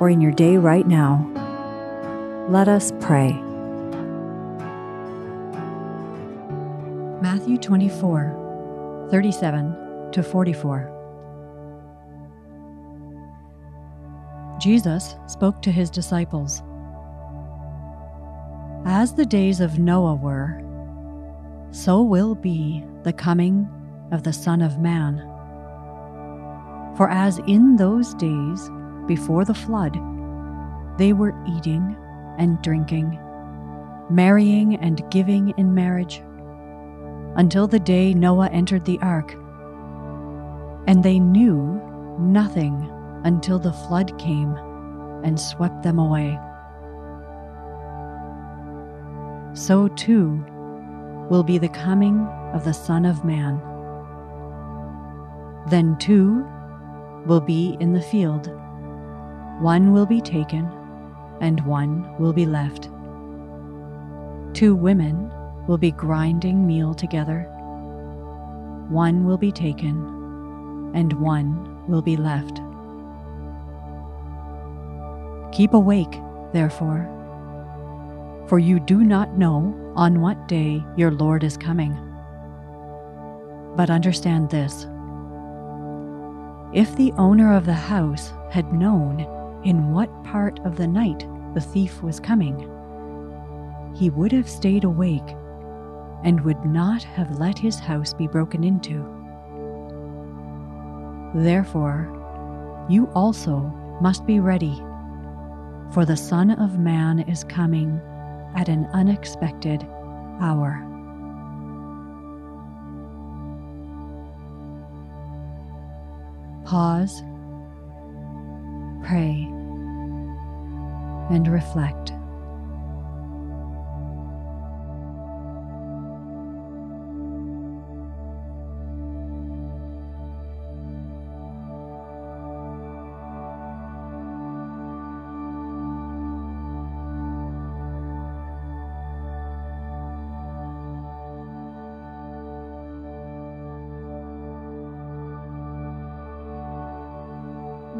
or in your day right now, let us pray. Matthew 24, 37 to 44. Jesus spoke to his disciples As the days of Noah were, so will be the coming of the Son of Man. For as in those days before the flood, they were eating and drinking, marrying and giving in marriage, until the day Noah entered the ark. And they knew nothing until the flood came and swept them away. So too will be the coming of the Son of Man. Then two will be in the field. One will be taken, and one will be left. Two women will be grinding meal together. One will be taken, and one will be left. Keep awake, therefore, for you do not know on what day your Lord is coming. But understand this if the owner of the house had known in what part of the night the thief was coming, he would have stayed awake and would not have let his house be broken into. Therefore, you also must be ready, for the Son of Man is coming at an unexpected hour. Pause, pray, and reflect.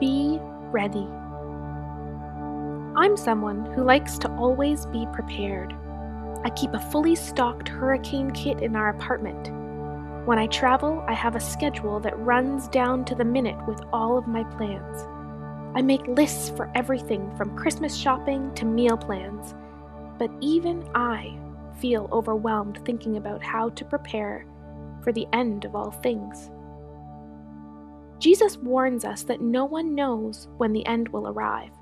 Be ready. I'm someone who likes to always be prepared. I keep a fully stocked hurricane kit in our apartment. When I travel, I have a schedule that runs down to the minute with all of my plans. I make lists for everything from Christmas shopping to meal plans. But even I feel overwhelmed thinking about how to prepare for the end of all things. Jesus warns us that no one knows when the end will arrive.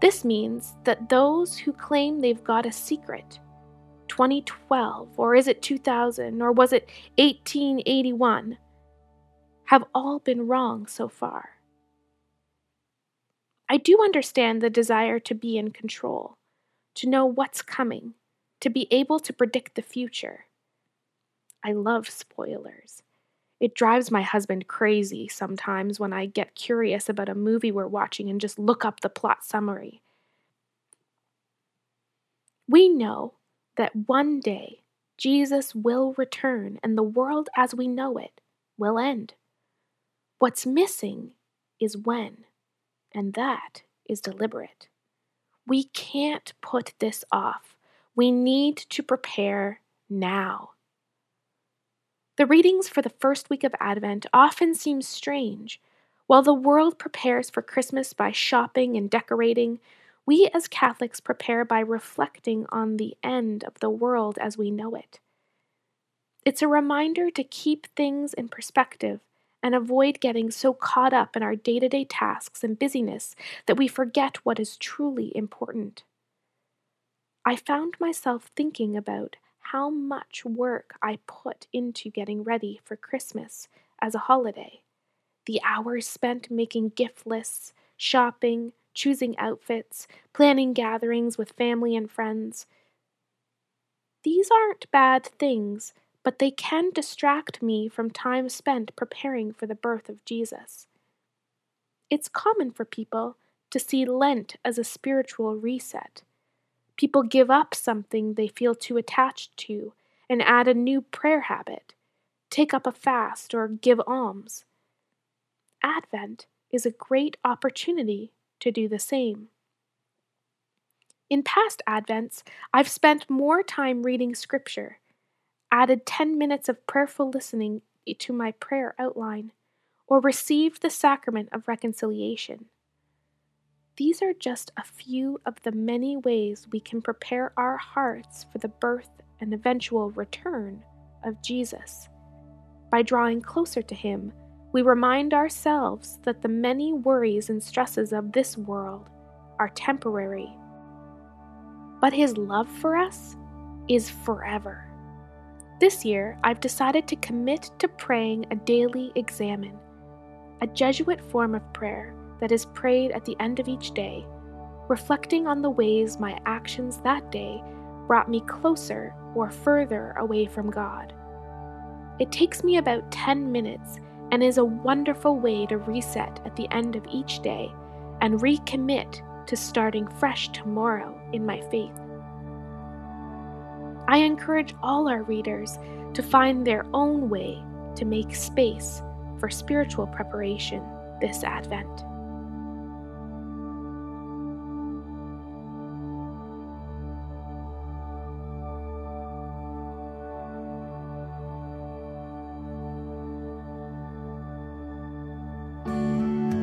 This means that those who claim they've got a secret, 2012, or is it 2000, or was it 1881, have all been wrong so far. I do understand the desire to be in control, to know what's coming, to be able to predict the future. I love spoilers. It drives my husband crazy sometimes when I get curious about a movie we're watching and just look up the plot summary. We know that one day Jesus will return and the world as we know it will end. What's missing is when, and that is deliberate. We can't put this off. We need to prepare now. The readings for the first week of Advent often seem strange. While the world prepares for Christmas by shopping and decorating, We as Catholics prepare by reflecting on the end of the world as we know it. It's a reminder to keep things in perspective and avoid getting so caught up in our day to day tasks and busyness that we forget what is truly important. I found myself thinking about how much work I put into getting ready for Christmas as a holiday. The hours spent making gift lists, shopping, choosing outfits, planning gatherings with family and friends. These aren't bad things, but they can distract me from time spent preparing for the birth of Jesus. It's common for people to see Lent as a spiritual reset. People give up something they feel too attached to and add a new prayer habit, take up a fast, or give alms. Advent is a great opportunity to do the same. In past Advents, I've spent more time reading Scripture, added 10 minutes of prayerful listening to my prayer outline, or received the sacrament of reconciliation. These are just a few of the many ways we can prepare our hearts for the birth and eventual return of Jesus. By drawing closer to Him, we remind ourselves that the many worries and stresses of this world are temporary. But His love for us is forever. This year, I've decided to commit to praying a daily examen, a Jesuit form of prayer that is prayed at the end of each day, reflecting on the ways my actions that day brought me closer or further away from God. It takes me about 10 minutes and is a wonderful way to reset at the end of each day and recommit to starting fresh tomorrow in my faith. I encourage all our readers to find their own way to make space for spiritual preparation this Advent.